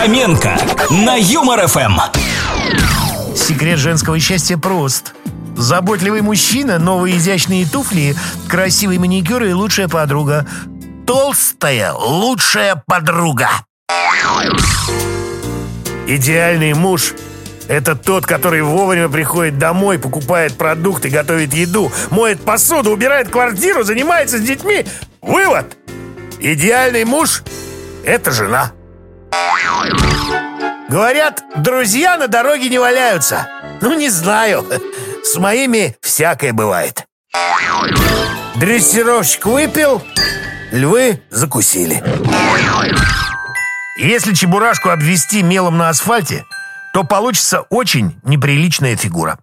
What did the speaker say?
Фоменко на Юмор ФМ. Секрет женского счастья прост. Заботливый мужчина, новые изящные туфли, красивый маникюр и лучшая подруга. Толстая лучшая подруга. Идеальный муж – это тот, который вовремя приходит домой, покупает продукты, готовит еду, моет посуду, убирает квартиру, занимается с детьми. Вывод! Идеальный муж – это жена. Говорят, друзья на дороге не валяются. Ну, не знаю. С моими всякое бывает. Дрессировщик выпил, львы закусили. Если чебурашку обвести мелом на асфальте, то получится очень неприличная фигура.